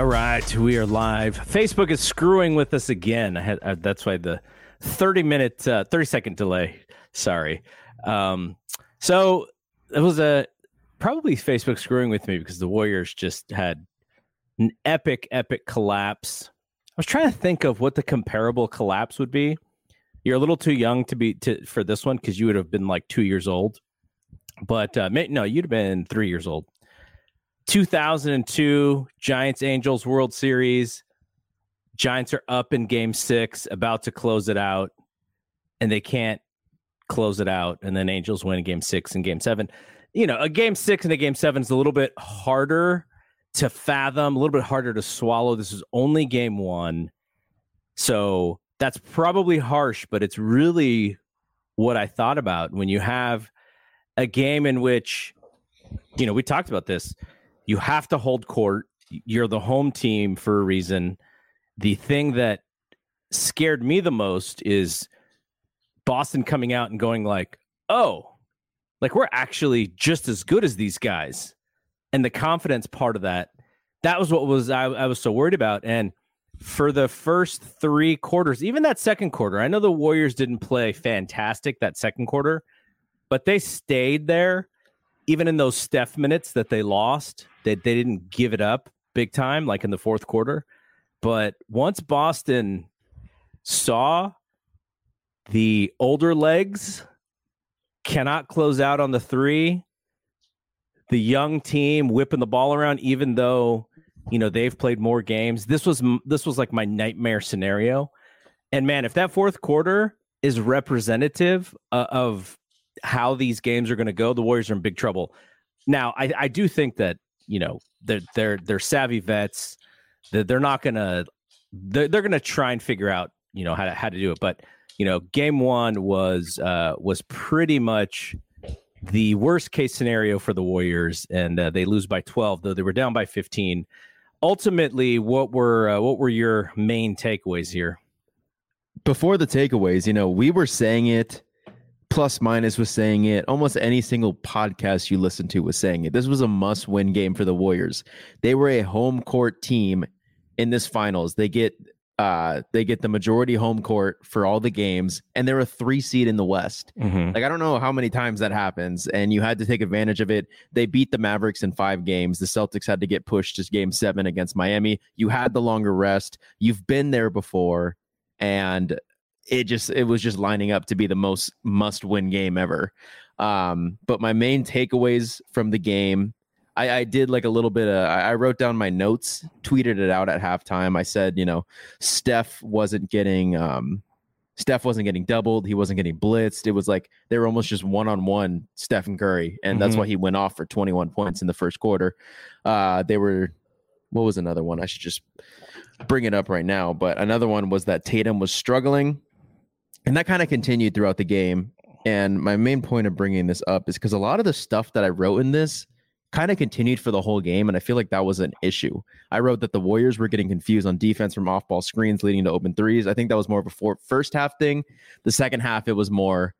All right, we are live. Facebook is screwing with us again. I had uh, that's why the thirty minute, uh, thirty second delay. Sorry. Um, so it was a probably Facebook screwing with me because the Warriors just had an epic, epic collapse. I was trying to think of what the comparable collapse would be. You're a little too young to be to for this one because you would have been like two years old. But uh, no, you'd have been three years old. 2002 Giants Angels World Series. Giants are up in game six, about to close it out, and they can't close it out. And then Angels win game six and game seven. You know, a game six and a game seven is a little bit harder to fathom, a little bit harder to swallow. This is only game one. So that's probably harsh, but it's really what I thought about when you have a game in which, you know, we talked about this you have to hold court. You're the home team for a reason. The thing that scared me the most is Boston coming out and going like, "Oh, like we're actually just as good as these guys." And the confidence part of that, that was what was I, I was so worried about. And for the first three quarters, even that second quarter, I know the Warriors didn't play fantastic that second quarter, but they stayed there even in those Steph minutes that they lost, they, they didn't give it up big time, like in the fourth quarter. But once Boston saw the older legs cannot close out on the three, the young team whipping the ball around, even though you know they've played more games. This was this was like my nightmare scenario. And man, if that fourth quarter is representative uh, of how these games are going to go, the Warriors are in big trouble. Now, I, I do think that you know they're they're they're savvy vets. That they're not going to they're, they're going to try and figure out you know how to how to do it. But you know, game one was uh, was pretty much the worst case scenario for the Warriors, and uh, they lose by twelve, though they were down by fifteen. Ultimately, what were uh, what were your main takeaways here? Before the takeaways, you know, we were saying it plus minus was saying it. Almost any single podcast you listen to was saying it. This was a must win game for the Warriors. They were a home court team in this finals. They get uh they get the majority home court for all the games and they're a 3 seed in the West. Mm-hmm. Like I don't know how many times that happens and you had to take advantage of it. They beat the Mavericks in 5 games. The Celtics had to get pushed to game 7 against Miami. You had the longer rest. You've been there before and it just it was just lining up to be the most must win game ever. Um, but my main takeaways from the game, I, I did like a little bit of I wrote down my notes, tweeted it out at halftime. I said, you know, Steph wasn't getting um Steph wasn't getting doubled. He wasn't getting blitzed. It was like they were almost just one on one Stephen Curry. And mm-hmm. that's why he went off for 21 points in the first quarter. Uh, they were, what was another one? I should just bring it up right now. But another one was that Tatum was struggling and that kind of continued throughout the game. And my main point of bringing this up is because a lot of the stuff that I wrote in this kind of continued for the whole game. And I feel like that was an issue. I wrote that the Warriors were getting confused on defense from off ball screens leading to open threes. I think that was more of a for- first half thing. The second half, it was more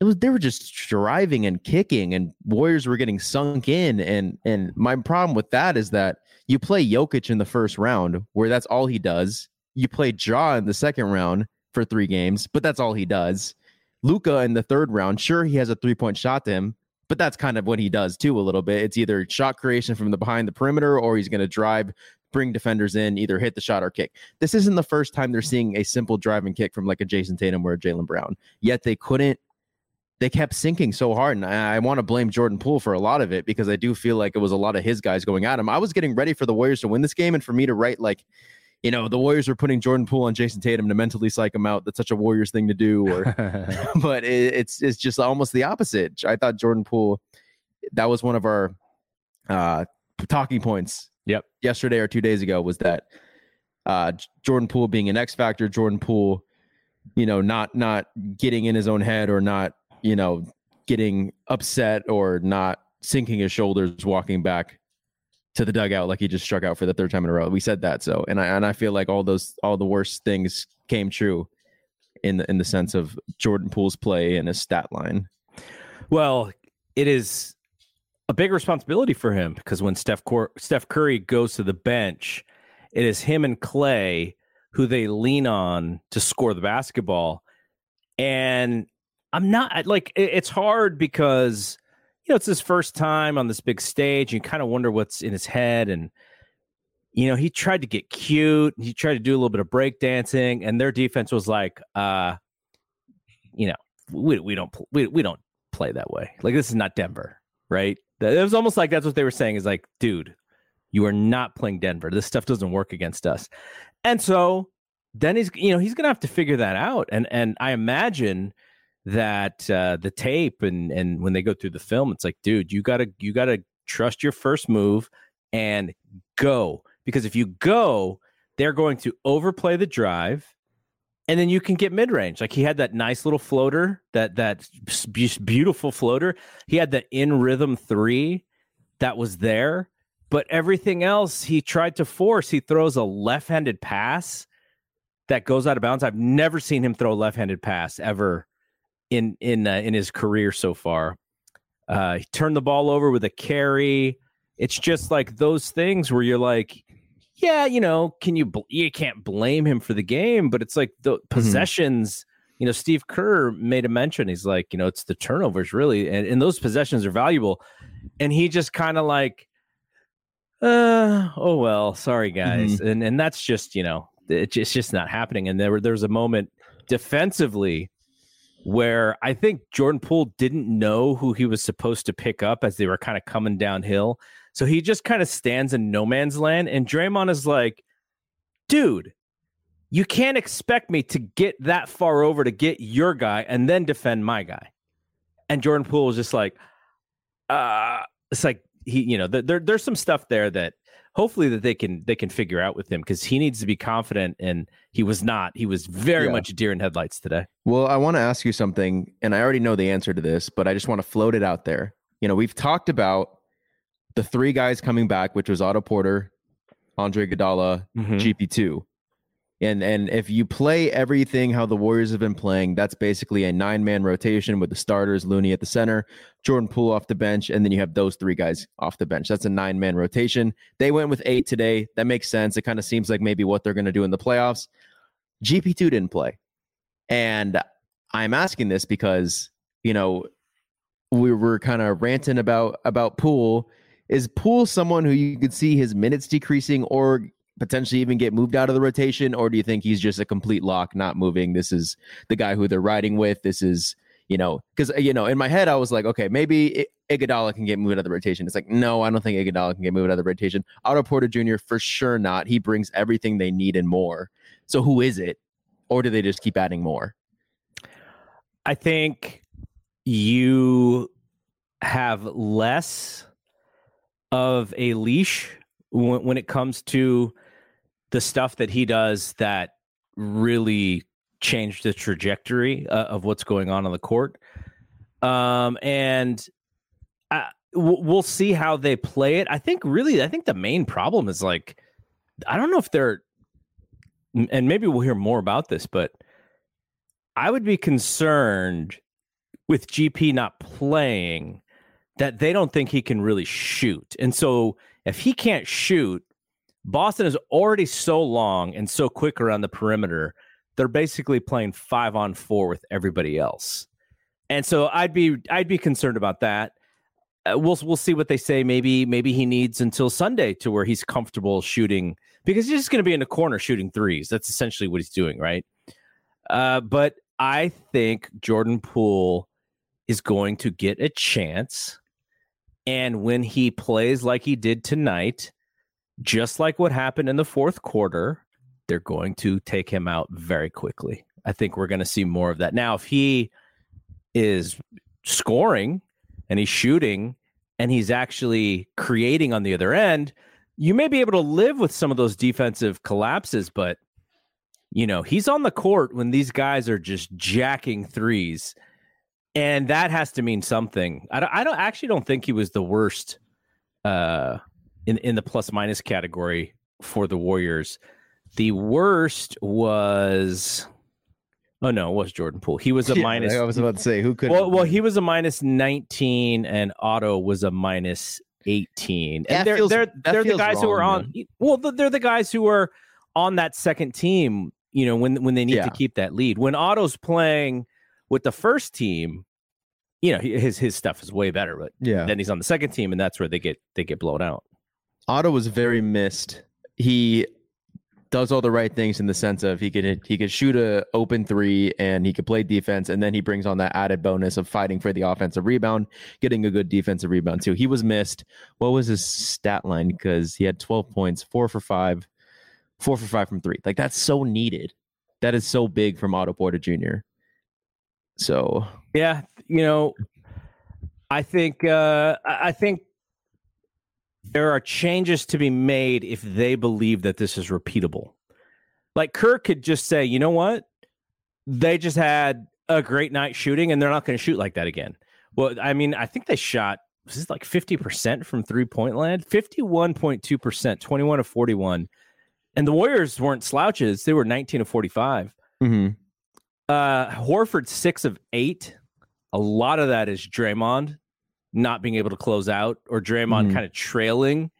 it was they were just driving and kicking, and Warriors were getting sunk in. And and my problem with that is that you play Jokic in the first round, where that's all he does. You play Ja in the second round for three games, but that's all he does. Luka in the third round, sure he has a three point shot to him, but that's kind of what he does too a little bit. It's either shot creation from the behind the perimeter or he's going to drive, bring defenders in, either hit the shot or kick. This isn't the first time they're seeing a simple drive and kick from like a Jayson Tatum or a Jaylen Brown. Yet they couldn't they kept sinking so hard. And I, I want to blame Jordan Poole for a lot of it because I do feel like it was a lot of his guys going at him. I was getting ready for the Warriors to win this game and for me to write like, you know, the Warriors were putting Jordan Poole on Jayson Tatum to mentally psych him out. That's such a Warriors thing to do. Or, but it, it's it's just almost the opposite. I thought Jordan Poole, that was one of our uh, talking points. Yep. Yesterday or two days ago was that uh, Jordan Poole being an X factor. Jordan Poole, you know, not not getting in his own head or not you know, getting upset or not sinking his shoulders walking back to the dugout like he just struck out for the third time in a row. We said that so and I and I feel like all those all the worst things came true in the in the sense of Jordan Poole's play and his stat line. Well, it is a big responsibility for him because when Steph Cor- Steph Curry goes to the bench, it is him and Clay who they lean on to score the basketball. And I'm not like it's hard because you know it's his first time on this big stage. You kind of wonder what's in his head, and you know he tried to get cute. He tried to do a little bit of breakdancing, and their defense was like, uh, you know, we we don't we we don't play that way. Like this is not Denver, right? It was almost like that's what they were saying is like, dude, you are not playing Denver. This stuff doesn't work against us. And so then he's you know he's gonna have to figure that out. And and I imagine that uh, the tape and and when they go through the film, it's like, dude, you gotta you gotta trust your first move and go because if you go, they're going to overplay the drive, and then you can get mid range. Like he had that nice little floater, that that beautiful floater. He had the in rhythm three that was there, but everything else he tried to force. He throws a left handed pass that goes out of bounds. I've never seen him throw a left handed pass ever in in uh, in his career so far. Uh, he turned the ball over with a carry. It's just like those things where you're like, yeah, you know, can you you can't blame him for the game, but it's like the mm-hmm. possessions. You know, Steve Kerr made a mention. He's like, you know, it's the turnovers really, and, and those possessions are valuable. And he just kind of like, uh, oh well, sorry guys, mm-hmm. and and that's just you know, it's just, it's just not happening. And there there was a moment defensively where I think Jordan Poole didn't know who he was supposed to pick up as they were kind of coming downhill. So he just kind of stands in no man's land. And Draymond is like, dude, you can't expect me to get that far over to get your guy and then defend my guy. And Jordan Poole was just like, uh, it's like he, you know, there, there's some stuff there that hopefully that they can they can figure out with him because he needs to be confident and he was not he was very yeah. much deer in headlights today well i want to ask you something and i already know the answer to this but i just want to float it out there you know we've talked about the three guys coming back which was otto porter andre Iguodala, mm-hmm. gp2 and and if you play everything how the Warriors have been playing, that's basically a nine man rotation with the starters, Looney at the center, Jordan Poole off the bench, and then you have those three guys off the bench. That's a nine man rotation. They went with eight today. That makes sense. It kind of seems like maybe what they're going to do in the playoffs. GP2 didn't play. And I'm asking this because, you know, we were kind of ranting about about Poole. Is Poole someone who you could see his minutes decreasing or potentially even get moved out of the rotation, or do you think he's just a complete lock, not moving? This is the guy who they're riding with. This is you know because uh, you know in my head I was like, okay, maybe Iguodala can get moved out of the rotation. It's like no, I don't think Iguodala can get moved out of the rotation. Otto Porter Jr. for sure not. He brings everything they need and more. So who is it, or do they just keep adding more? I think you have less of a leash when, when it comes to the stuff that he does that really changed the trajectory uh, of what's going on on the court. Um, and I, we'll see how they play it. I think really, I think the main problem is like, I don't know if they're, and maybe we'll hear more about this, but I would be concerned with GP not playing that they don't think he can really shoot. And so if he can't shoot, Boston is already so long and so quick around the perimeter. They're basically playing five on four with everybody else. And so I'd be I'd be concerned about that. Uh, we'll we'll see what they say. Maybe maybe he needs until Sunday to where he's comfortable shooting because he's just going to be in the corner shooting threes. That's essentially what he's doing, right? Uh, but I think Jordan Poole is going to get a chance, and when he plays like he did tonight, just like what happened in the fourth quarter, they're going to take him out very quickly. I think we're going to see more of that. Now, if he is scoring and he's shooting and he's actually creating on the other end, you may be able to live with some of those defensive collapses, but you know, he's on the court when these guys are just jacking threes. And that has to mean something. I don't, I don't actually don't think he was the worst uh, in in the plus minus category for the Warriors. The worst was Oh no, it was Jordan Poole. He was a Yeah, minus. I was about to say who could. Well, well, he was a minus nineteen, and Otto was a minus eighteen. That And they're feels- they're that they're the feels guys who are wrong, on. Well, they're the guys who are on that second team. You know, when when they need Yeah. to keep that lead. When Otto's playing with the first team, you know, his his stuff is way better. But yeah, then he's on the second team, and that's where they get they get blown out. Otto was very missed. He does all the right things in the sense of he could he could shoot a open three and he could play defense and then he brings on that added bonus of fighting for the offensive rebound, getting a good defensive rebound too. He was missed. What was his stat line? Because he had 12 points, four for five, four for five from three. Like that's so needed. That is so big from Otto Porter Jr. So Yeah, you know, I think uh, I I think there are changes to be made if they believe that this is repeatable. Like Kirk could just say, you know what, they just had a great night shooting, and they're not going to shoot like that again. Well, I mean, I think they shot this is like fifty percent from three point land, fifty one point two percent, twenty one to forty one, and the Warriors weren't slouches; they were nineteen to forty five. mhm. Uh, Horford six of eight. A lot of that is Draymond not being able to close out, or Draymond Mhm. kind of trailing.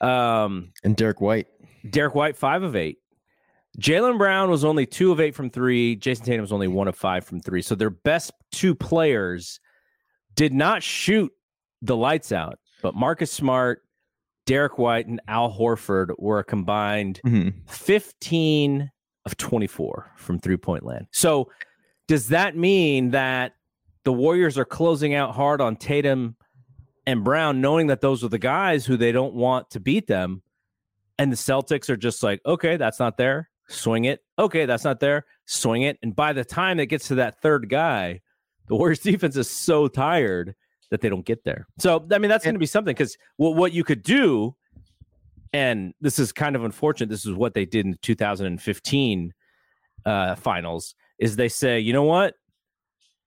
Um, and Derek White. Derek White five of eight. Jaylen Brown was only two of eight from three. Jayson Tatum was only one of five from three. So their best two players did not shoot the lights out. But Marcus Smart, Derek White, and Al Horford were a combined Mhm. 15 of 24 from three point land. So, does that mean that the Warriors are closing out hard on Tatum and Brown, knowing that those are the guys who they don't want to beat them? And the Celtics are just like, okay, that's not there. Swing it. Okay, that's not there. Swing it. And by the time it gets to that third guy, the Warriors defense is so tired that they don't get there. So, I mean, that's going to be something because what what you could do and this is kind of unfortunate. This is what they did in the 2015 uh, finals. Is they say, you know what,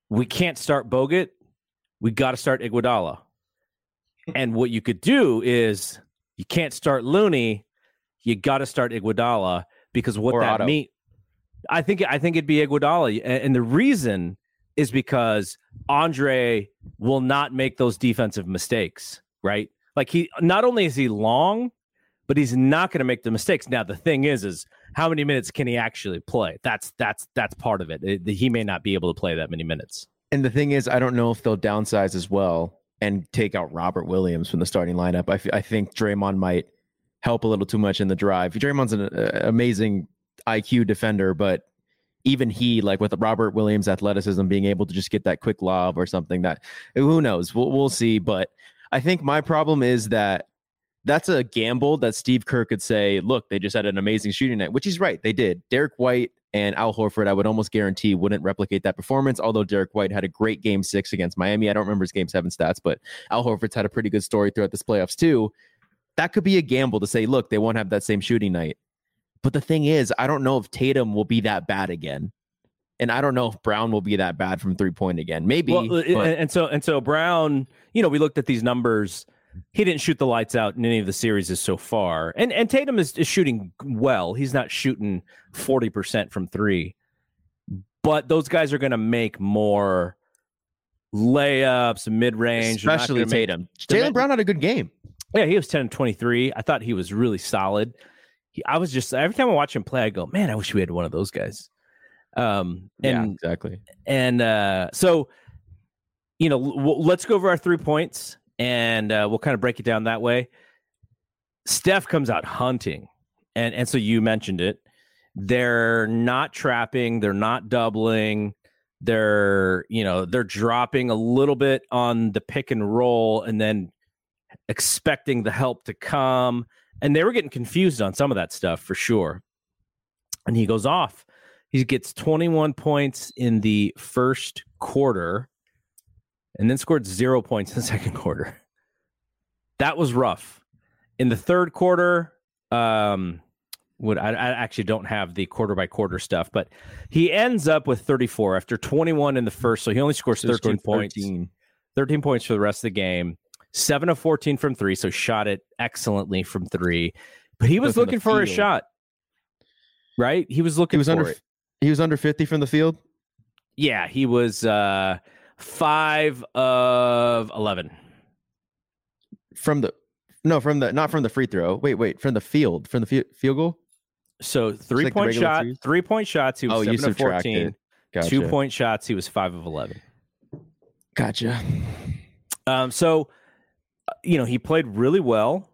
we can't start Bogut, we got to start Iguodala. and what you could do is you can't start Looney, you got to start Iguodala because what Or that Otto. mean. I think I think it'd be Iguodala, and the reason is because Andre will not make those defensive mistakes, right? Like he not only is he long, but he's not going to make the mistakes. Now the thing is, is how many minutes can he actually play? That's that's that's part of it. It- he may not be able to play that many minutes. And the thing is, I don't know if they'll downsize as well and take out Robert Williams from the starting lineup. I, f- I think Draymond might help a little too much in the drive. Draymond's an uh, amazing IQ defender, but even he, like with Robert Williams' athleticism, being able to just get that quick lob or something that who knows, we'll, we'll see. But I think my problem is that that's a gamble that Steve Kerr could say, look, they just had an amazing shooting night, which he's right. They did. Derek White and Al Horford, I would almost guarantee wouldn't replicate that performance. Although Derek White had a great game six against Miami. I don't remember his game seven stats, but Al Horford's had a pretty good story throughout this playoffs too. That could be a gamble to say, look, they won't have that same shooting night. But the thing is, I don't know if Tatum will be that bad again. And I don't know if Brown will be that bad from three point again. Maybe. Well, uh, and so and so Brown, you know, we looked at these numbers. He didn't shoot the lights out in any of the series so far, and and Tatum is, is shooting well. He's not shooting forty percent from three, but those guys are going to make more layups, mid range, especially Tatum. Jaylen Brown had a good game. Yeah, he was 10 and 23. I thought he was really solid. He, I was just every time I watch him play, I go, man, I wish we had one of those guys. Um, and yeah, exactly. And uh, so, you know, w- let's go over our three points and uh, we'll kind of break it down that way. Steph comes out hunting, and and so you mentioned it. They're not trapping. They're not doubling. They're you know they're dropping a little bit on the pick and roll, and then expecting the help to come. And they were getting confused on some of that stuff for sure. And he goes off. He gets 21 points in the first quarter and then scored zero points in the second quarter. That was rough. In the third quarter, um, would I, I, actually don't have the quarter by quarter stuff, but he ends up with 34 after 21 in the first, so he only scores 13 points. 13. 13 points for the rest of the game. Seven of 14 from three, so shot it excellently from three. But he was looking for a shot, right? He was looking. He was under. It. He was under 50 from the field. Yeah, he was. uh five of 11 from the no from the not from the free throw. Wait wait from the field from the field, field goal? So three like point shot series? three point shots he was oh, seven you of 14 gotcha. two point shots he was five of 11 gotcha. Um so uh, you know he played really well.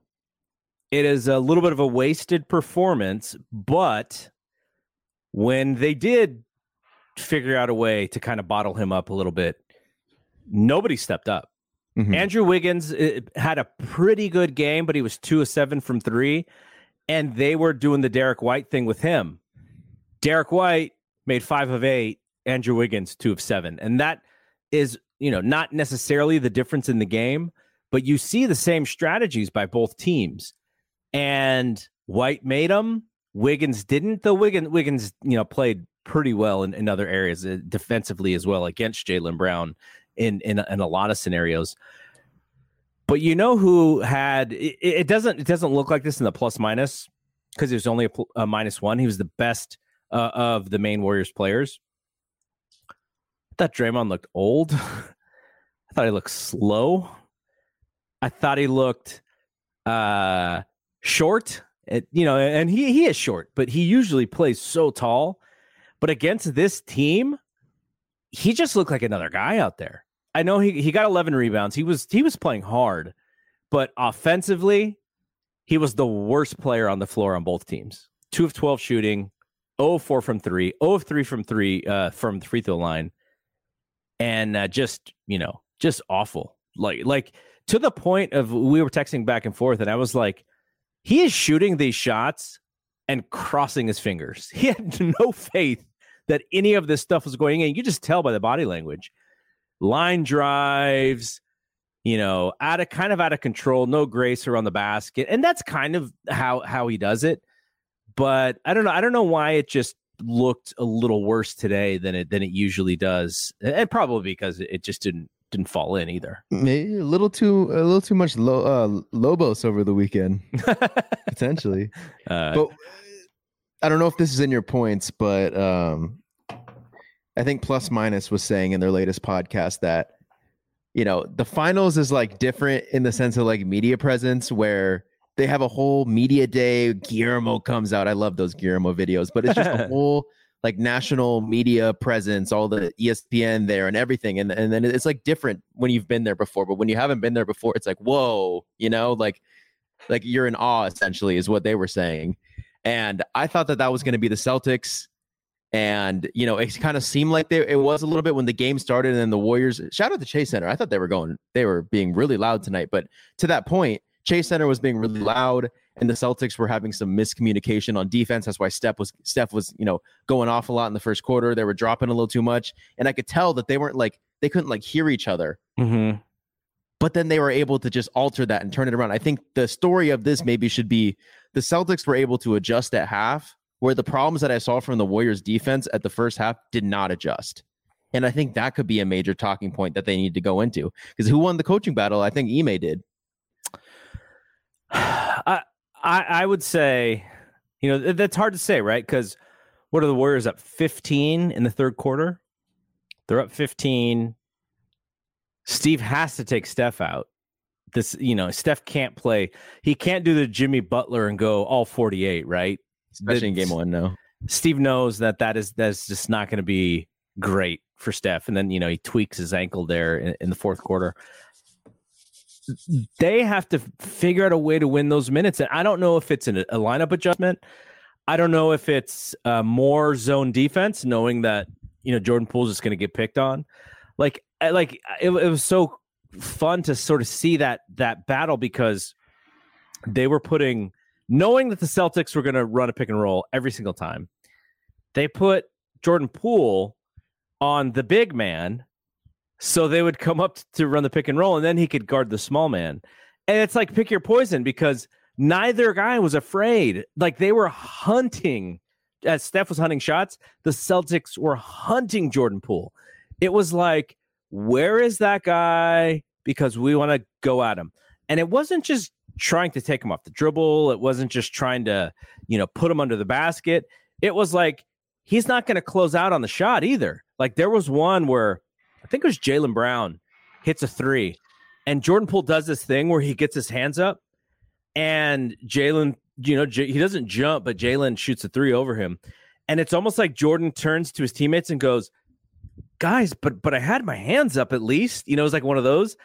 It is a little bit of a wasted performance but when they did figure out a way to kind of bottle him up a little bit nobody stepped up. Mm-hmm. Andrew Wiggins uh, had a pretty good game, but he was two of seven from three, and they were doing the Derek White thing with him. Derek White made five of eight. Andrew Wiggins two of seven, and that is you know not necessarily the difference in the game, but you see the same strategies by both teams. And White made them. Wiggins didn't. Though Wiggins Wiggins you know played pretty well in, in other areas uh, defensively as well against Jaylen Brown in in in a lot of scenarios. But you know who had it, it doesn't it doesn't look like this in the plus minus because he was only a, a, minus one. He was the best uh, of the main Warriors players. I thought Draymond looked old. I thought he looked slow. I thought he looked uh, short. It, you know, and he he is short, but he usually plays so tall. But against this team, he just looked like another guy out there. I know he, he got 11 rebounds. He was he was playing hard, but offensively, he was the worst player on the floor on both teams. 2 of 12 shooting, 0 of 4 from 3, 0 of 3 from 3 uh, from the free throw line. And uh, just, you know, just awful. Like like to the point of we were texting back and forth and I was like he is shooting these shots and crossing his fingers. He had no faith that any of this stuff was going in. You just tell by the body language. Line drives, you know, out of kind of out of control, no grace around the basket. And that's kind of how how he does it. But I don't know. I don't know why it just looked a little worse today than it than it usually does. And probably because it just didn't didn't fall in either. Maybe a little too a little too much lo, uh, Lobos over the weekend, potentially. Uh, but I don't know if this is in your points, but um, I think Plus Minus was saying in their latest podcast that you know the finals is like different in the sense of like media presence where they have a whole media day. Guillermo comes out. I love those Guillermo videos, but it's just a whole like national media presence, all the ESPN there and everything. And and then it's like different when you've been there before. But when you haven't been there before, it's like, whoa, you know, like like you're in awe essentially is what they were saying. And I thought that that was going to be the Celtics and, you know, it kind of seemed like they, it was a little bit when the game started and then the Warriors, shout out to Chase Center. I thought they were going, they were being really loud tonight. But to that point, Chase Center was being really loud and the Celtics were having some miscommunication on defense. That's why Steph was Steph was, you know, going off a lot in the first quarter. They were dropping a little too much. And I could tell that they weren't like they couldn't like hear each other. Mm-hmm. But then they were able to just alter that and turn it around. I think the story of this maybe should be the Celtics were able to adjust at half where the problems that I saw from the Warriors defense at the first half did not adjust. And I think that could be a major talking point that they need to go into. Because who won the coaching battle? I think Ime did. I, I, I would say, you know, that's hard to say, right? Because what are the Warriors up 15 in the third quarter? They're up 15. Steve has to take Steph out. This, you know, Steph can't play. He can't do the Jimmy Butler and go all 48, right? Especially in game one, no. Steve knows that that is that's just not going to be great for Steph. And then, you know, he tweaks his ankle there in, in the fourth quarter. They have to figure out a way to win those minutes. And I don't know if it's an, a lineup adjustment. I don't know if it's uh, more zone defense, knowing that, you know, Jordan Poole's is going to get picked on. Like, like it, it was so fun to sort of see that that battle because they were putting knowing that the Celtics were going to run a pick and roll every single time. They put Jordan Poole on the big man so they would come up to run the pick and roll and then he could guard the small man. And it's like pick your poison because neither guy was afraid. Like they were hunting as Steph was hunting shots, the Celtics were hunting Jordan Poole. It was like where is that guy? Because we want to go at him. And it wasn't just trying to take him off the dribble. It wasn't just trying to, you know, put him under the basket. It was like he's not going to close out on the shot either. Like there was one where I think it was Jaylen Brown hits a three, and Jordan Poole does this thing where he gets his hands up, and Jaylen, you know, J- he doesn't jump, but Jaylen shoots a three over him, and it's almost like Jordan turns to his teammates and goes, guys, but but I had my hands up at least. You know, it was like one of those.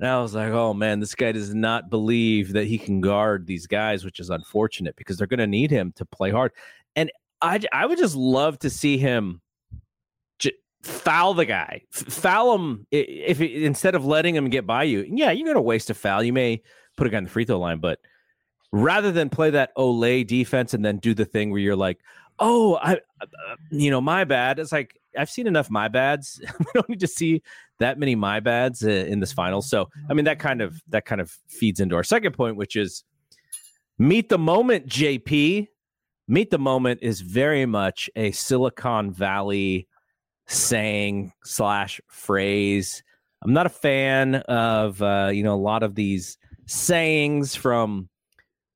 And I was like, oh man, this guy does not believe that he can guard these guys, which is unfortunate because they're going to need him to play hard. And I, I would just love to see him j- foul the guy, F- foul him if, if instead of letting him get by you. Yeah, you're going to waste a foul. You may put a guy in the free throw line, but rather than play that olé defense and then do the thing where you're like, oh, I, uh, you know, my bad. It's like I've seen enough my bads. we don't need to see that many my bads uh, in this final. So, I mean, that kind of that kind of feeds into our second point, which is meet the moment. JP, meet the moment is very much a Silicon Valley saying slash phrase. I'm not a fan of uh, you know a lot of these sayings from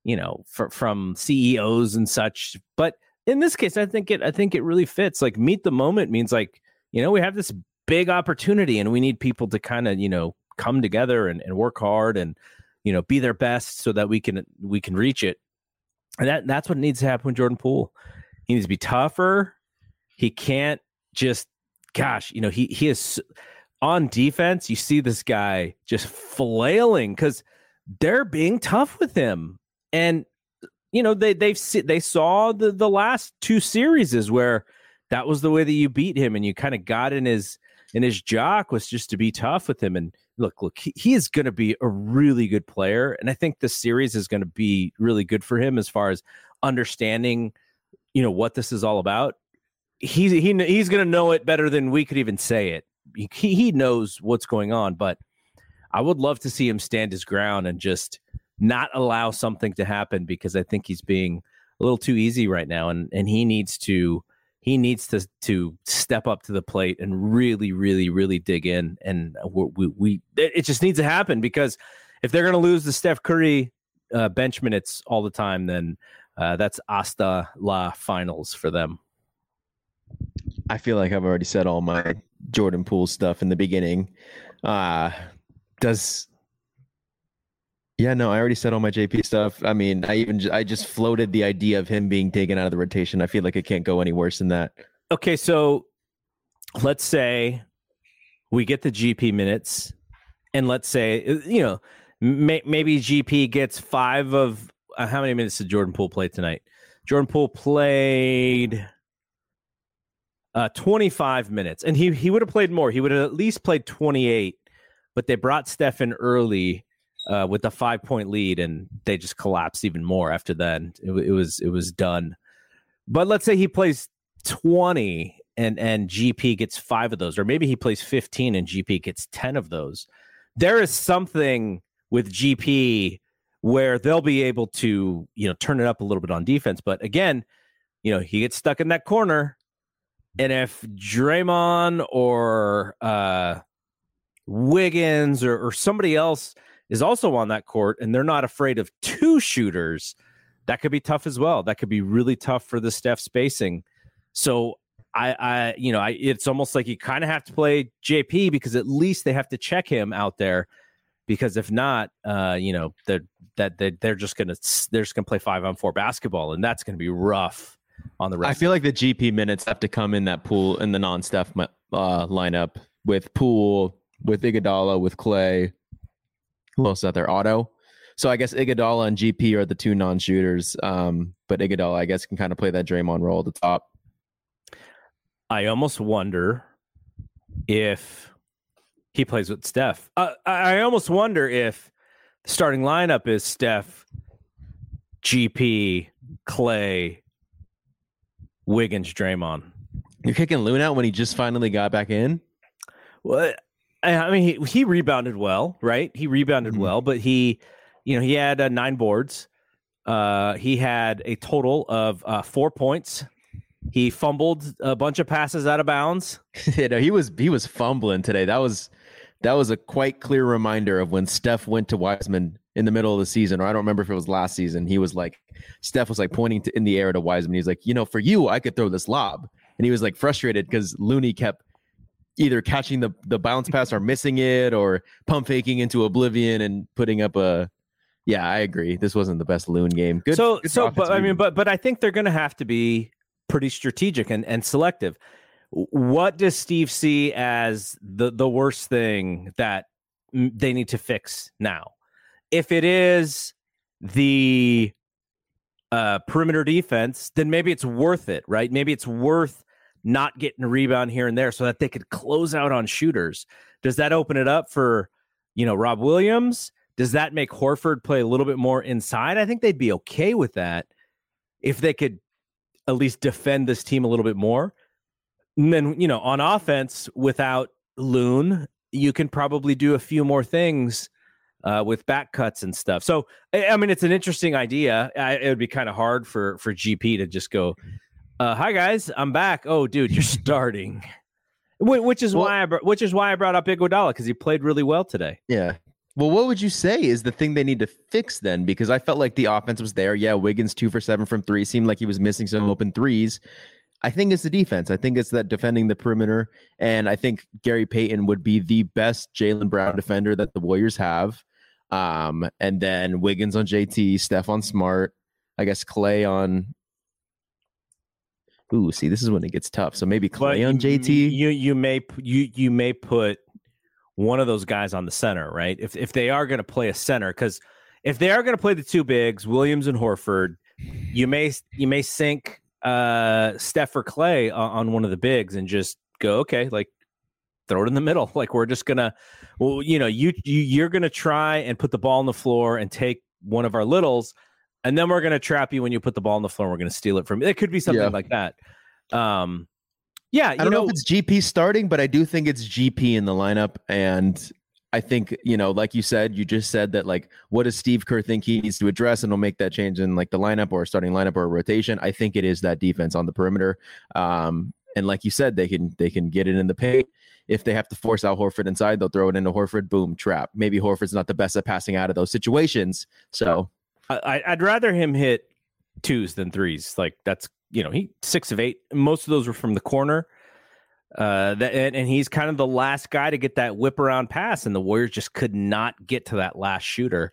you know for, from CEOs and such, but in this case, I think it I think it really fits. Like meet the moment means like, you know, we have this big opportunity and we need people to kind of, you know, come together and, and work hard and, you know, be their best so that we can we can reach it. And that that's what needs to happen with Jordan Poole. He needs to be tougher. He can't just gosh, you know, he he is on defense, you see this guy just flailing because they're being tough with him. And you know they they've they saw the the last two series is where that was the way that you beat him and you kind of got in his in his jock was just to be tough with him. And look look he, he is going to be a really good player and i think the series is going to be really good for him as far as understanding you know what this is all about. He's he, he's going to know it better than we could even say it. He, he knows what's going on but i would love to see him stand his ground and just not allow something to happen because I think he's being a little too easy right now, and and he needs to he needs to to step up to the plate and really, really, really dig in. And we we, it just needs to happen because if they're going to lose the Steph Curry uh, bench minutes all the time, then uh, that's hasta la finals for them. I feel like I've already said all my Jordan Poole stuff in the beginning. Uh, does yeah, no, I already said all my JP stuff. I mean, I even I just floated the idea of him being taken out of the rotation. I feel like it can't go any worse than that. Okay, so let's say we get the GP minutes, and let's say you know may, maybe GP gets five of uh, how many minutes did Jordan Poole play tonight? Jordan Poole played uh, 25 minutes, and he he would have played more. He would have at least played 28, but they brought Stefan early uh, with a five point lead, and they just collapsed even more after that. It, it, was it was done. But let's say he plays twenty, and and GP gets five of those, or maybe he plays fifteen and GP gets ten of those. There is something with GP where they'll be able to you know turn it up a little bit on defense. But again, you know he gets stuck in that corner, and if Draymond or uh, Wiggins or, or somebody else is also on that court and they're not afraid of two shooters, that could be tough as well. That could be really tough for the Steph spacing. So I, I, you know, I, it's almost like you kind of have to play JP because at least they have to check him out there. Because if not, uh, you know, they're that they're, they're just gonna they're just gonna play five on four basketball, and that's gonna be rough on the rest. I feel like the GP minutes have to come in that pool in the non-Steph uh, lineup with Poole, with Iguodala, with Clay. Else out there? Otto. So I guess Iguodala and GP are the two non-shooters. Um, but Iguodala, I guess, can kind of play that Draymond role at the top. I almost wonder if he plays with Steph. Uh, I almost wonder if the starting lineup is Steph, GP, Clay, Wiggins, Draymond. You're kicking Loon out when he just finally got back in. Well, I mean, he, he rebounded well, right? He rebounded mm-hmm. well, but he, you know, he had uh, nine boards. Uh, he had a total of uh, four points. He fumbled a bunch of passes out of bounds. you know, he was he was fumbling today. That was that was a quite clear reminder of when Steph went to Wiseman in the middle of the season, or I don't remember if it was last season. He was like, Steph was like pointing to in the air to Wiseman. He's like, you know, for you, I could throw this lob, and he was like frustrated because Looney kept either catching the the bounce pass or missing it, or pump faking into oblivion and putting up a. Yeah, I agree. This wasn't the best Loon game. Good. So, good so, but I mean, but but I think they're going to have to be pretty strategic and, and selective. What does Steve see as the the worst thing that they need to fix now? If it is the uh, perimeter defense, then maybe it's worth it, right? Maybe it's worth not getting a rebound here and there so that they could close out on shooters. Does that open it up for, you know, Rob Williams? Does that make Horford play a little bit more inside? I think they'd be okay with that if they could at least defend this team a little bit more. And then, you know, on offense without Loon, you can probably do a few more things uh, with back cuts and stuff. So, I mean, it's an interesting idea. I, it would be kind of hard for for GP to just go, uh, "Hi guys, I'm back." Oh, dude, you're starting. Which is well, why I which is why I brought up Iguodala because he played really well today. Yeah. Well, what would you say is the thing they need to fix then? Because I felt like the offense was there. Yeah, Wiggins two for seven from three seemed like he was missing some open threes. I think it's the defense. I think it's that defending the perimeter. And I think Gary Payton would be the best Jaylen Brown defender that the Warriors have. Um, and then Wiggins on JT, Steph on Smart, I guess Clay on. Ooh, see, this is when it gets tough. So maybe Clay but on JT. You you may you you may put one of those guys on the center, right? If if they are going to play a center, because if they are going to play the two bigs, Williams and Horford, you may you may sink uh, Steph or Clay on, on one of the bigs and just go, okay, like throw it in the middle. Like we're just gonna, well, you know, you, you you're gonna try and put the ball on the floor and take one of our littles, and then we're gonna trap you when you put the ball on the floor. And we're gonna steal it from you. It could be something yeah. like that. Um, yeah, I don't know, know if it's GP starting, but I do think it's GP in the lineup, and I think, you know, like you said, you just said that like what does Steve Kerr think he needs to address and he'll make that change in like the lineup or starting lineup or rotation. I think it is that defense on the perimeter. Um, and like you said, they can they can get it in the paint. If they have to force out Horford inside, they'll throw it into Horford. Boom, trap. Maybe Horford's not the best at passing out of those situations. So I, I'd rather him hit twos than threes. Like that's you know he six of eight. Most of those were from the corner. Uh, that, and, and, he's kind of the last guy to get that whip around pass, and the Warriors just could not get to that last shooter.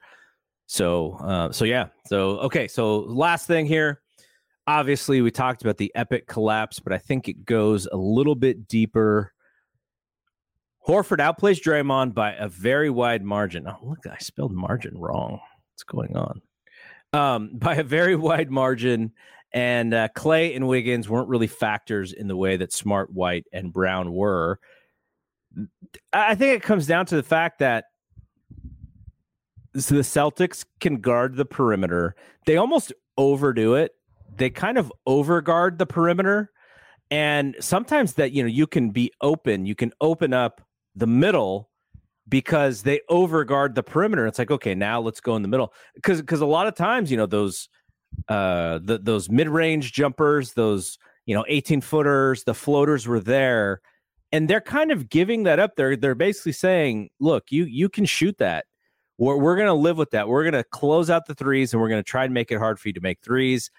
So, uh, so yeah. So okay. So last thing here. Obviously, we talked about the epic collapse, but I think it goes a little bit deeper. Horford outplays Draymond by a very wide margin. Oh, look, I spelled margin wrong. What's going on? Um, by a very wide margin and uh, Clay and Wiggins weren't really factors in the way that Smart, White, and Brown were. I think it comes down to the fact that so the Celtics can guard the perimeter. They almost overdo it. They kind of overguard the perimeter. And sometimes that, you know, you can be open, you can open up the middle because they overguard the perimeter. It's like, okay, now let's go in the middle. Because because a lot of times, you know, those uh the, those mid-range jumpers those you know 18 footers the floaters were there and they're kind of giving that up they're they're basically saying look you you can shoot that we're, we're to live with that we're to close out the threes and we're to try and make it hard for you to make threes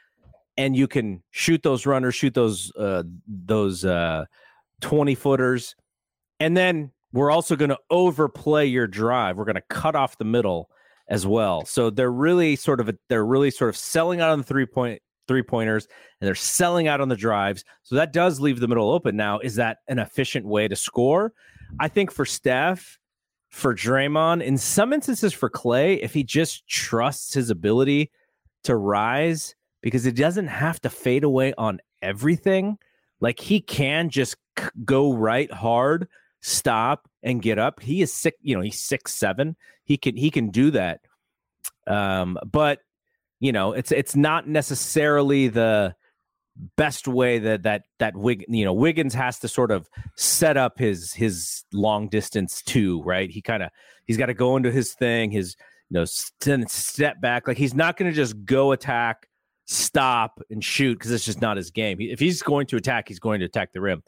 and you can shoot those runners, shoot those uh, those uh, twenty footers, and then we're also going to overplay your drive. We're going to cut off the middle as well. So they're really sort of they're really sort of selling out on the three point three pointers and they're selling out on the drives. So that does leave the middle open. Now, is that an efficient way to score? I think for Steph, for Draymond, in some instances for Clay, if he just trusts his ability to rise, because it doesn't have to fade away on everything. Like he can just go right hard, stop, and get up. He is sick, you know, he's six seven. He can he can do that. Um, but you know, it's it's not necessarily the best way that that that Wig, you know Wiggins has to sort of set up his his long distance too, right? He kind of he's got to go into his thing, his you know st- step back. Like he's not going to just go attack, stop and shoot because it's just not his game. If he's going to attack, he's going to attack the rim.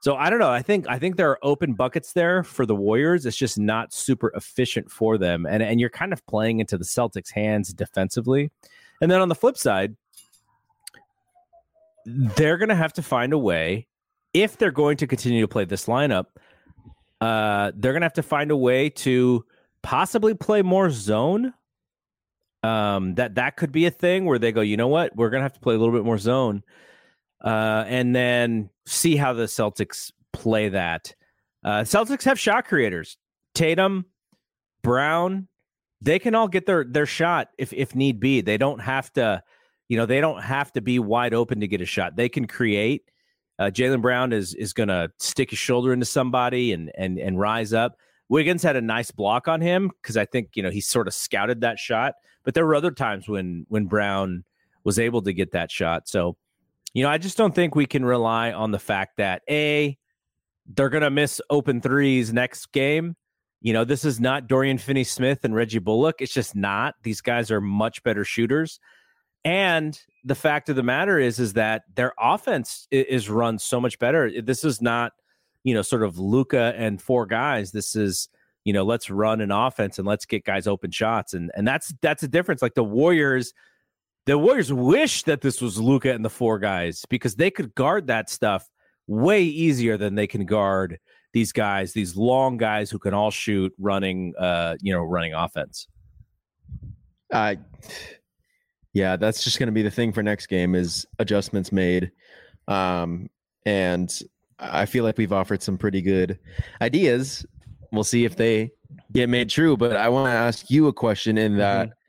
So I don't know. I think I think there are open buckets there for the Warriors. It's just not super efficient for them, and and you're kind of playing into the Celtics' hands defensively. And then on the flip side, they're going to have to find a way if they're going to continue to play this lineup. Uh, they're going to have to find a way to possibly play more zone. Um, that that could be a thing where they go, you know what, we're going to have to play a little bit more zone uh, and then see how the Celtics play that. Uh, Celtics have shot creators. Tatum, Brown, they can all get their their shot if if need be. They don't have to, you know, they don't have to be wide open to get a shot. They can create. Uh, Jaylen Brown is is going to stick his shoulder into somebody and and and rise up. Wiggins had a nice block on him because I think you know he sort of scouted that shot. But there were other times when when Brown was able to get that shot. So you know, I just don't think we can rely on the fact that A, they're going to miss open threes next game. You know, this is not Dorian Finney Smith and Reggie Bullock. It's just not. These guys are much better shooters. And the fact of the matter is, is that their offense is run so much better. This is not, you know, sort of Luka and four guys. This is, you know, let's run an offense and let's get guys open shots. And and that's that's a difference. Like the Warriors the Warriors wish that this was Luka and the four guys because they could guard that stuff way easier than they can guard these guys, these long guys who can all shoot running uh, you know, running offense. Uh yeah, that's just going to be the thing for next game is adjustments made. Um and I feel like we've offered some pretty good ideas. We'll see if they get made true, but I want to ask you a question in that mm-hmm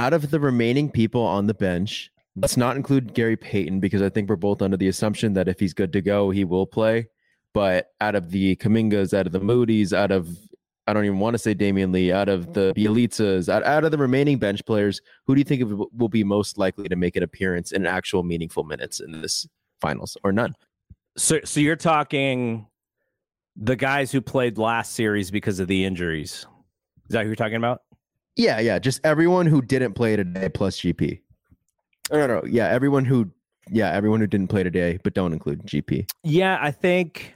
out of the remaining people on the bench, let's not include Gary Payton because I think we're both under the assumption that if he's good to go, he will play. But out of the Kumingas, out of the Moody's, out of I don't even want to say Damion Lee, out of the Bjelica's, out, out of the remaining bench players, who do you think will be most likely to make an appearance in actual meaningful minutes in this finals, or none? So, so you're talking the guys who played last series because of the injuries. Is that who you're talking about? Yeah, yeah. Just everyone who didn't play today plus GP. No, no, no. Yeah, everyone who, yeah, everyone who didn't play today, but don't include GP. Yeah, I think,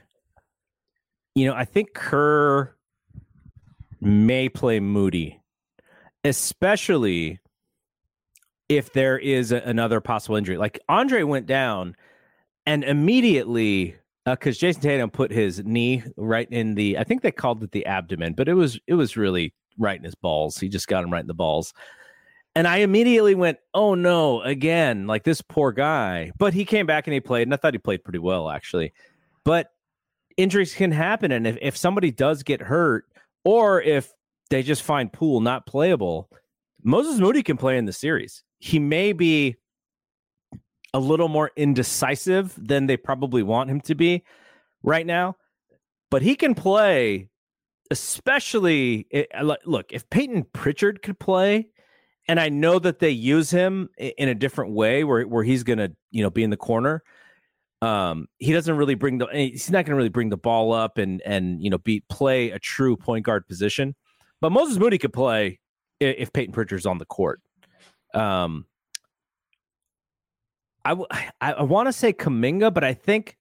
you know, I think Kerr may play Moody, especially if there is a, another possible injury. Like Andre went down and immediately because uh, Jayson Tatum put his knee right in the I think they called it the abdomen, but it was it was really right in his balls. He just got him right in the balls. And I immediately went, oh no, again, like this poor guy. But he came back and he played, and I thought he played pretty well, actually. But injuries can happen. And if, if somebody does get hurt, or if they just find Poole not playable, Moses Moody can play in the series. He may be a little more indecisive than they probably want him to be right now, but he can play especially eh, look if Payton Pritchard could play, and I know that they use him in a different way where where he's gonna you know be in the corner. Um, he doesn't really bring the eh, he's not gonna really bring the ball up and and you know be play a true point guard position. But Moses Moody could play if Payton Pritchard's on the court. Um, I w- I, I want to say Kuminga, but I think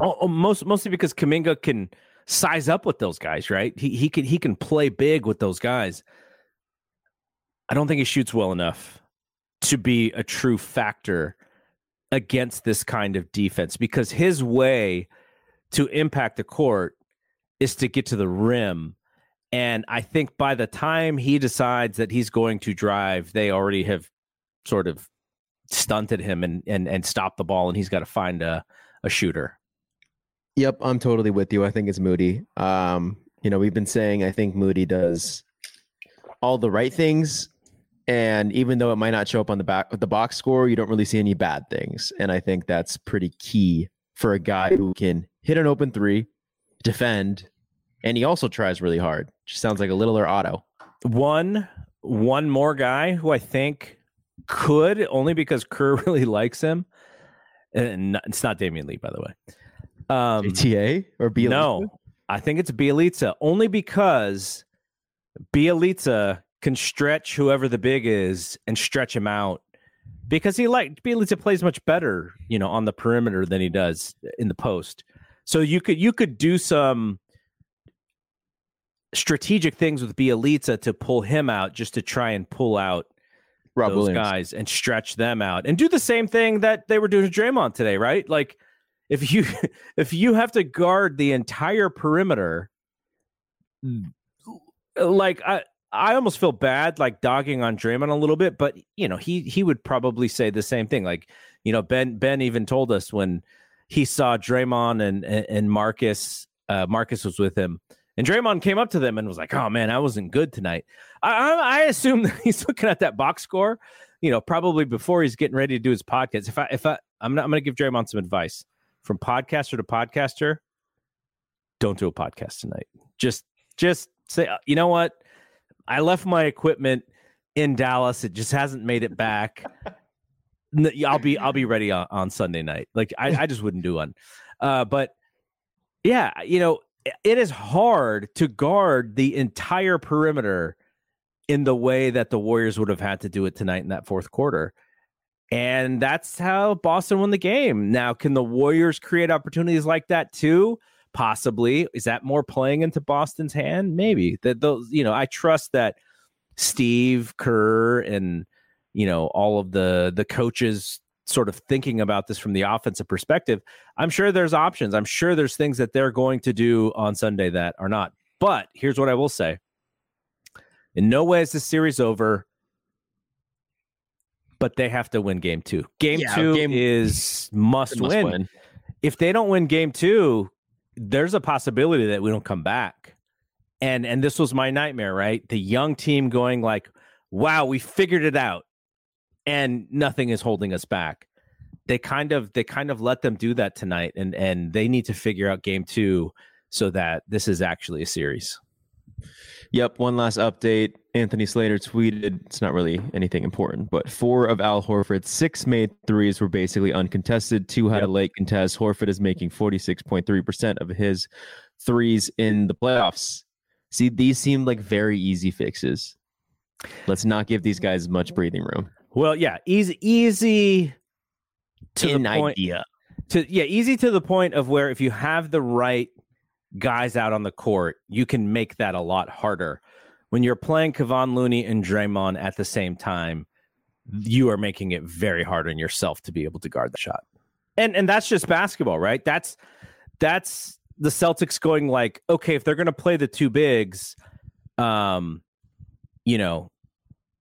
oh, oh, most mostly because Kuminga can size up with those guys, right? He he can he can play big with those guys. I don't think he shoots well enough to be a true factor against this kind of defense because his way to impact the court is to get to the rim. And I think by the time he decides that he's going to drive, they already have sort of stunted him and and and stopped the ball, and he's got to find a a shooter. Yep, I'm totally with you. I think it's Moody. Um, you know, we've been saying I think Moody does all the right things, and even though it might not show up on the back the box score, you don't really see any bad things. And I think that's pretty key for a guy who can hit an open three, defend, and he also tries really hard. Just sounds like a littler Otto. One one more guy who I think could only because Kerr really likes him. And it's not Damion Lee, by the way. Um, JTA or Bjelica? No, I think it's Bjelica only because Bjelica can stretch whoever the big is and stretch him out because he like Bjelica plays much better, you know, on the perimeter than he does in the post. So you could you could do some strategic things with Bjelica to pull him out just to try and pull out Rob those Williams. guys and stretch them out and do the same thing that they were doing to Draymond today, right? Like if you if you have to guard the entire perimeter, like I I almost feel bad like dogging on Draymond a little bit, but you know he he would probably say the same thing. Like you know Ben Ben even told us when he saw Draymond and and Marcus uh, Marcus was with him and Draymond came up to them and was like, "Oh man, I wasn't good tonight." I, I, I assume that he's looking at that box score, you know, probably before he's getting ready to do his podcast. If I, if I, I'm, not, I'm going to give Draymond some advice from podcaster to podcaster. Don't do a podcast tonight. Just, just say, uh, you know what? I left my equipment in Dallas. It just hasn't made it back. I'll be, I'll be ready on, on Sunday night. Like I, I just wouldn't do one. Uh, but yeah, you know, it is hard to guard the entire perimeter in the way that the Warriors would have had to do it tonight in that fourth quarter. And that's how Boston won the game. Now, can the Warriors create opportunities like that too? Possibly. Is that more playing into Boston's hand? Maybe. That those, you know, I trust that Steve Kerr and you know all of the the coaches sort of thinking about this from the offensive perspective, I'm sure there's options. I'm sure there's things that they're going to do on Sunday that are not. But here's what I will say in no way is this series over, but they have to win game two. Game yeah, two game, is must, must win. win. If they don't win game two, there's a possibility that we don't come back. And and this was my nightmare, right? The young team going like, wow, we figured it out and nothing is holding us back. They kind of they kind of let them do that tonight, and and they need to figure out game two so that this is actually a series. Yep. One last update. Anthony Slater tweeted, it's not really anything important, but four of Al Horford's six made threes were basically uncontested. Two had yep. a late contest. Horford is making 46.3% of his threes in the playoffs. See, these seem like very easy fixes. Let's not give these guys much breathing room. Well, yeah, easy, easy to An the point. Idea. To yeah, easy to the point of where if you have the right guys out on the court, you can make that a lot harder. When you're playing Kevon Looney and Draymond at the same time, you are making it very hard on yourself to be able to guard the shot. And and that's just basketball, right? That's that's the Celtics going like, okay, if they're going to play the two bigs, um, you know,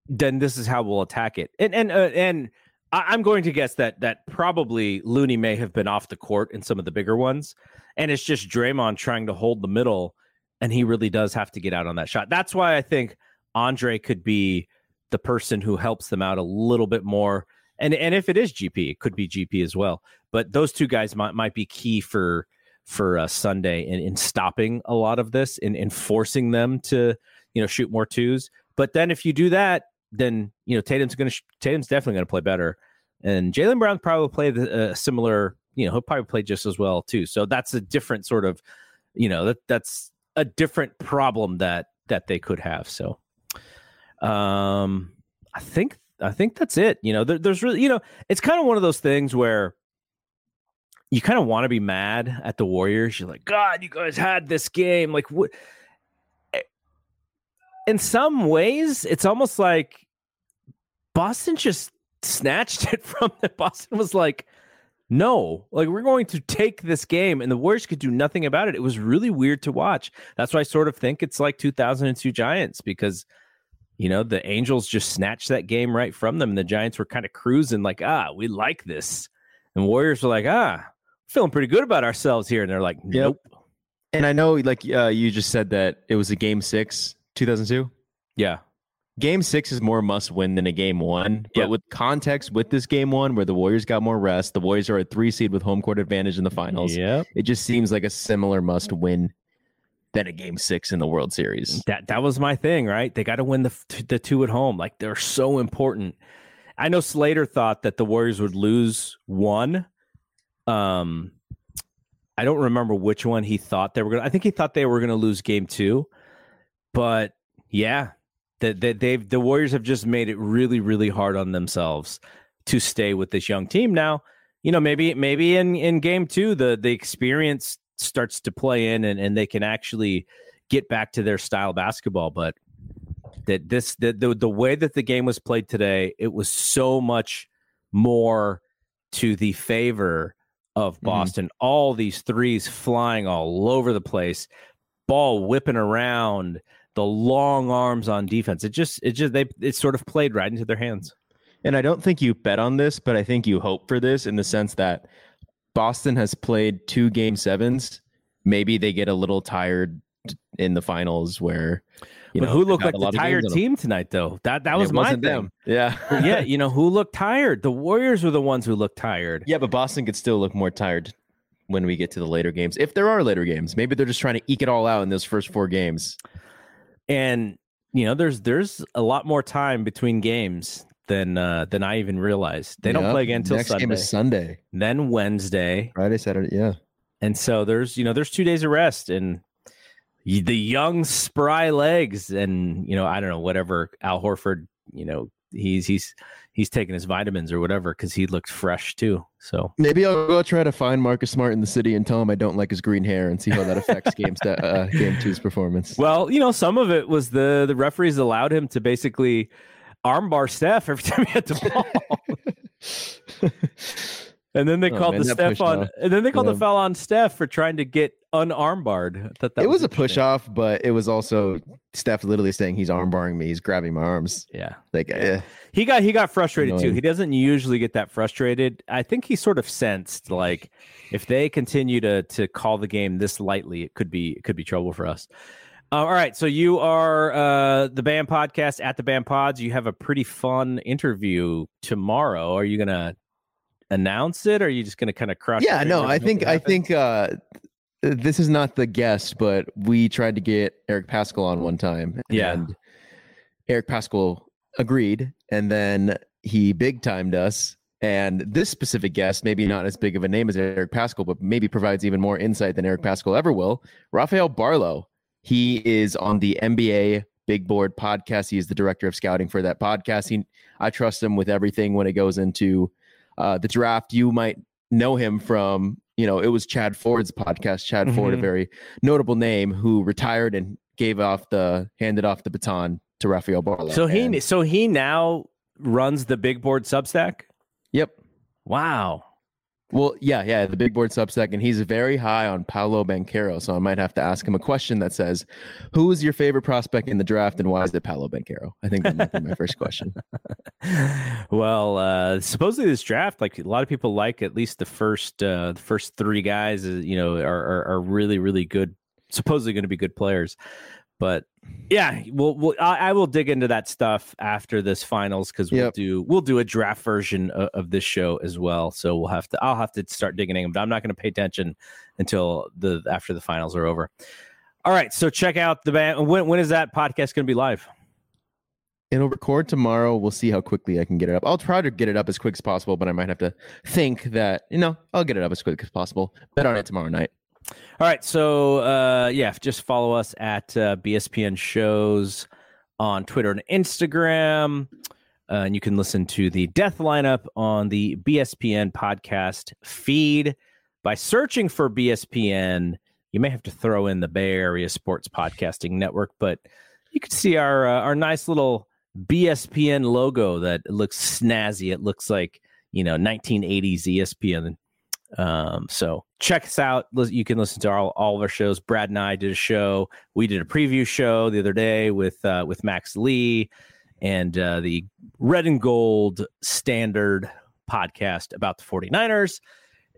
then this is how we'll attack it. And and uh, and I'm going to guess that that probably Looney may have been off the court in some of the bigger ones, and it's just Draymond trying to hold the middle, and he really does have to get out on that shot. That's why I think Andre could be the person who helps them out a little bit more. And and if it is GP, it could be GP as well. But those two guys might might be key for for uh, Sunday in, in stopping a lot of this and in forcing them to you know shoot more twos. But then if you do that, then you know Tatum's going to Tatum's definitely going to play better, and Jaylen Brown probably play the uh, similar. You know, he'll probably play just as well too. So that's a different sort of, you know, that that's a different problem that that they could have. So, um, I think I think that's it. You know, there, there's really, you know, it's kind of one of those things where you kind of want to be mad at the Warriors. You're like, God, you guys had this game. Like, what? in some ways, it's almost like Boston just snatched it from. Boston was like, no, like we're going to take this game, and the Warriors could do nothing about it. It was really weird to watch. That's why I sort of think it's like 2002 Giants because you know the Angels just snatched that game right from them, and the Giants were kind of cruising like, ah, we like this, and Warriors were like, ah, feeling pretty good about ourselves here, and they're like, nope. Yep. And I know, like uh, you just said that it was a game six, 2002. Yeah game six is more must win than a game one. But yep. with context with this game one, where the Warriors got more rest, the Warriors are a three seed with home court advantage in the finals. Yeah, it just seems like a similar must win than a game six in the World Series. That that was my thing, right? They got to win the the two at home. Like they're so important. I know Slater thought that the Warriors would lose one. Um, I don't remember which one he thought they were going. to I think he thought they were going to lose game two, but yeah, that that they've the Warriors have just made it really really hard on themselves to stay with this young team. Now, you know, maybe maybe in in game 2 the the experience starts to play in and and they can actually get back to their style basketball, but that this the, the the way that the game was played today, it was so much more to the favor of mm-hmm. Boston. Mm-hmm. All these threes flying all over the place, ball whipping around the long arms on defense. It just it just they it sort of played right into their hands. And I don't think you bet on this, but I think you hope for this in the sense that Boston has played two game sevens. Maybe they get a little tired in the finals where you but know, who looked like the tired team tonight though? That that was my thing. Them. Yeah. yeah, you know, who looked tired? The Warriors were the ones who looked tired. Yeah, but Boston could still look more tired when we get to the later games. If there are later games, maybe they're just trying to eke it all out in those first four games and you know there's there's a lot more time between games than uh than I even realized. They don't play again until Next Sunday. game is Sunday. Then Wednesday. Friday, Saturday, yeah. And so there's you know there's two days of rest and the young spry legs and you know I don't know whatever Al Horford you know he's he's he's taking his vitamins or whatever because he looked fresh too. So maybe I'll go try to find Marcus Smart in the city and tell him I don't like his green hair and see how that affects game st- uh, game two's performance. Well, you know, some of it was the the referees allowed him to basically armbar Steph every time he had the ball. And then they oh, called man, the Steph on, off. and then they called yeah. the foul on Steph for trying to get unarmbarred. That, it was, was a push off, but it was also Steph literally saying he's armbarring me. He's grabbing my arms. Yeah, like yeah. he got he got frustrated Annoying. too. He doesn't usually get that frustrated. I think he sort of sensed like if they continue to to call the game this lightly, it could be it could be trouble for us. Uh, all right, so you are uh, the band podcast at the band pods. You have a pretty fun interview tomorrow. Are you gonna announce it, or are you just going to kind of crush? Yeah, no, I think I think uh, this is not the guest, but we tried to get Eric Paschall on one time. Yeah, Eric Paschall agreed, and then he big timed us. And this specific guest, maybe not as big of a name as Eric Paschall, but maybe provides even more insight than Eric Paschall ever will. Rafael Barlowe, He is on the NBA Big Board podcast. He is the director of scouting for that podcast. He, I trust him with everything when it goes into uh, the draft. You might know him from, you know, it was Chad Ford's podcast. Chad mm-hmm. Ford, a very notable name, who retired and gave off the handed off the baton to Rafael Barlowe. So he and, so he now runs the Big Board Substack. Yep. Wow. Well, yeah, yeah, the big board substack, and he's very high on Paolo Banchero. So I might have to ask him a question that says, "Who is your favorite prospect in the draft, and why is it Paolo Banchero?" I think that might be my first question. well, uh, supposedly this draft, like a lot of people like at least the first, uh, the first three guys, uh, you know, are, are, are really, really good. Supposedly going to be good players. But yeah, we'll, we'll I, I, will dig into that stuff after this finals because we'll yep. do we'll do a draft version of, of, this show as well. So we'll have to I'll have to start digging in, but I'm not going to pay attention until the after the finals are over. All right, so check out the band. When when is that podcast going to be live? It'll record tomorrow. We'll see how quickly I can get it up. I'll try to get it up as quick as possible, but I might have to think that you know I'll get it up as quick as possible. Bet on it tomorrow night. All right. So, uh, yeah, just follow us at uh, BSPN shows on Twitter and Instagram. Uh, and you can listen to the death lineup on the BSPN podcast feed by searching for BSPN. You may have to throw in the Bay Area Sports Podcasting Network, but you can see our uh, our nice little BSPN logo that looks snazzy. It looks like you know 1980s ESPN. Um, so check us out. You can listen to all, all of our shows. Brad and I did a show. We did a preview show the other day with uh, with Max Lee and uh, the Red and Gold Standard podcast about the 49ers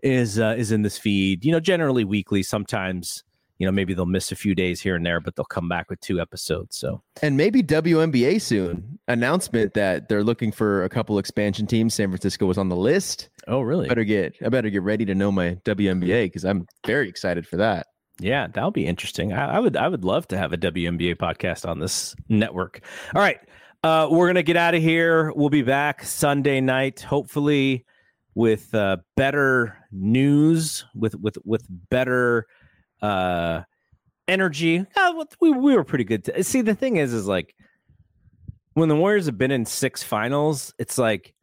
is uh, is in this feed. You know, generally weekly. Sometimes you know maybe they'll miss a few days here and there, but they'll come back with two episodes. So and maybe WNBA soon. Announcement that they're looking for a couple expansion teams. San Francisco was on the list. Oh, really? Better get I better get ready to know my WNBA because I'm very excited for that. Yeah, that'll be interesting. I, I, would I would love to have a WNBA podcast on this network. All right. Uh, we're gonna get out of here. We'll be back Sunday night, hopefully with uh, better news, with with with better uh, energy. Uh, we we were pretty good. To, see, the thing is, is like when the Warriors have been in six finals, it's like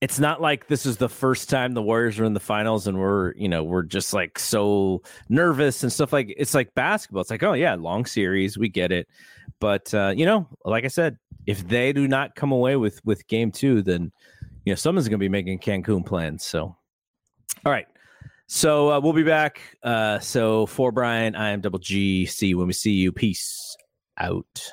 it's not like this is the first time the Warriors are in the finals and we're, you know, we're just like so nervous and stuff like it's like basketball. It's like, oh yeah, long series, we get it. But uh, you know, like I said, if they do not come away with with game two, then you know someone's going to be making Cancun plans. So, all right. So uh, we'll be back. Uh, so for Brian, I am Double G. See you when we see you. Peace out.